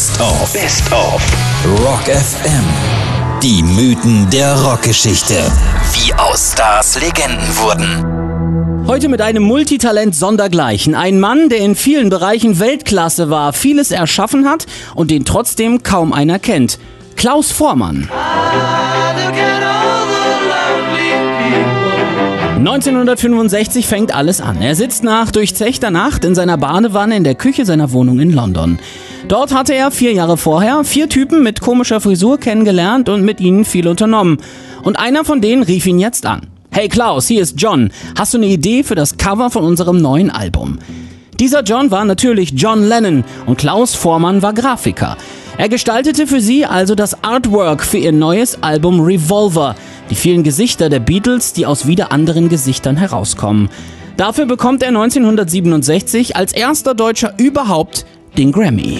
Best of. Best of. Rock FM. Die Mythen der Rockgeschichte. Wie aus Stars Legenden wurden. Heute mit einem Multitalent sondergleichen. Ein Mann, der in vielen Bereichen Weltklasse war, vieles erschaffen hat und den trotzdem kaum einer kennt. Klaus Vormann. 1965 fängt alles an. Er sitzt nach durchzechter Nacht in seiner Badewanne in der Küche seiner Wohnung in London. Dort hatte er vier Jahre vorher vier Typen mit komischer Frisur kennengelernt und mit ihnen viel unternommen. Und einer von denen rief ihn jetzt an. Hey Klaus, hier ist John. Hast du eine Idee für das Cover von unserem neuen Album? Dieser John war natürlich John Lennon und Klaus Vormann war Grafiker. Er gestaltete für sie also das Artwork für ihr neues Album Revolver, die vielen Gesichter der Beatles, die aus wieder anderen Gesichtern herauskommen. Dafür bekommt er 1967 als erster Deutscher überhaupt den Grammy.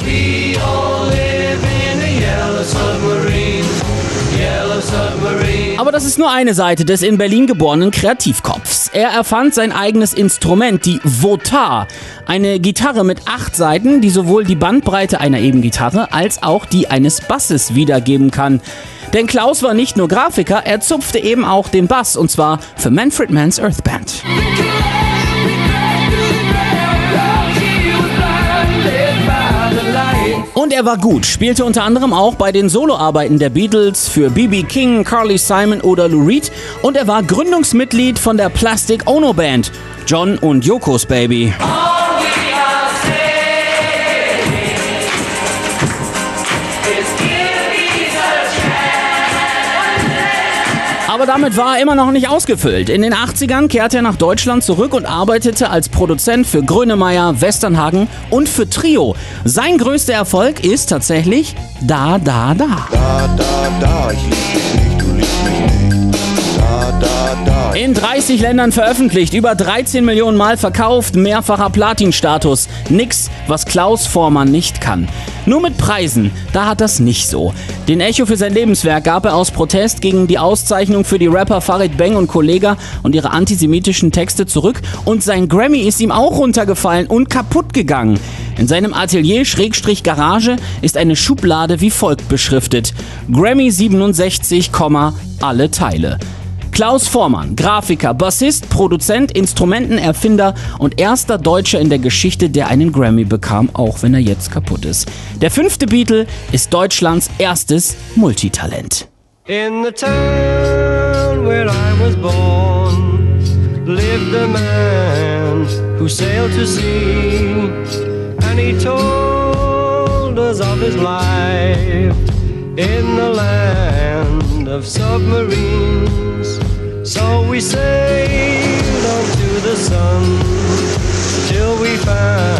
Aber das ist nur eine Seite des in Berlin geborenen Kreativkopfs. Er erfand sein eigenes Instrument, die Votar. Eine Gitarre mit acht Seiten, die sowohl die Bandbreite einer E-Gitarre als auch die eines Basses wiedergeben kann. Denn Klaus war nicht nur Grafiker, er zupfte eben auch den Bass und zwar für Manfred Mann's Earth Band. Und er war gut, spielte unter anderem auch bei den Soloarbeiten der Beatles für B.B. King, Carly Simon oder Lou Reed und er war Gründungsmitglied von der Plastic Ono Band, John und Yokos Baby. Aber damit war er immer noch nicht ausgefüllt. In den 80ern kehrte er nach Deutschland zurück und arbeitete als Produzent für Grönemeyer, Westernhagen und für Trio. Sein größter Erfolg ist tatsächlich Da, da, da. Da, da, da, ich lieb dich nicht, du liebst mich nicht. In 30 Ländern veröffentlicht, über 13 Millionen Mal verkauft, mehrfacher Platinstatus. Nix, was Klaus Vormann nicht kann. Nur mit Preisen, da hat das nicht so. Den Echo für sein Lebenswerk gab er aus Protest gegen die Auszeichnung für die Rapper Farid Bang und Kollega und ihre antisemitischen Texte zurück und sein Grammy ist ihm auch runtergefallen und kaputt gegangen. In seinem Atelier Schrägstrich Garage ist eine Schublade wie folgt beschriftet: Grammy 67, alle Teile. Klaus Vormann, Grafiker, Bassist, Produzent, Instrumentenerfinder und erster Deutscher in der Geschichte, der einen Grammy bekam, auch wenn er jetzt kaputt ist. Der fünfte Beatle ist Deutschlands erstes Multitalent. In the town where I was born lived a man who sailed to sea and he told us of his life in the of submarines. So we sailed on to the sun till we found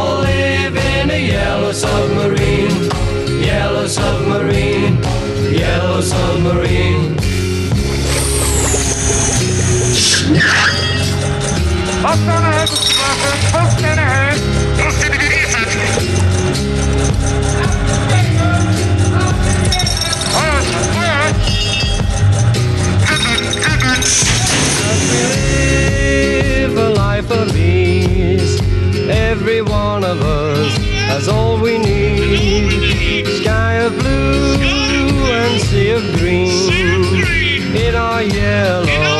submarine. Post ahead, post ahead. live a life of ease. Every one of us has all we need. Sky of blue green. In our yellow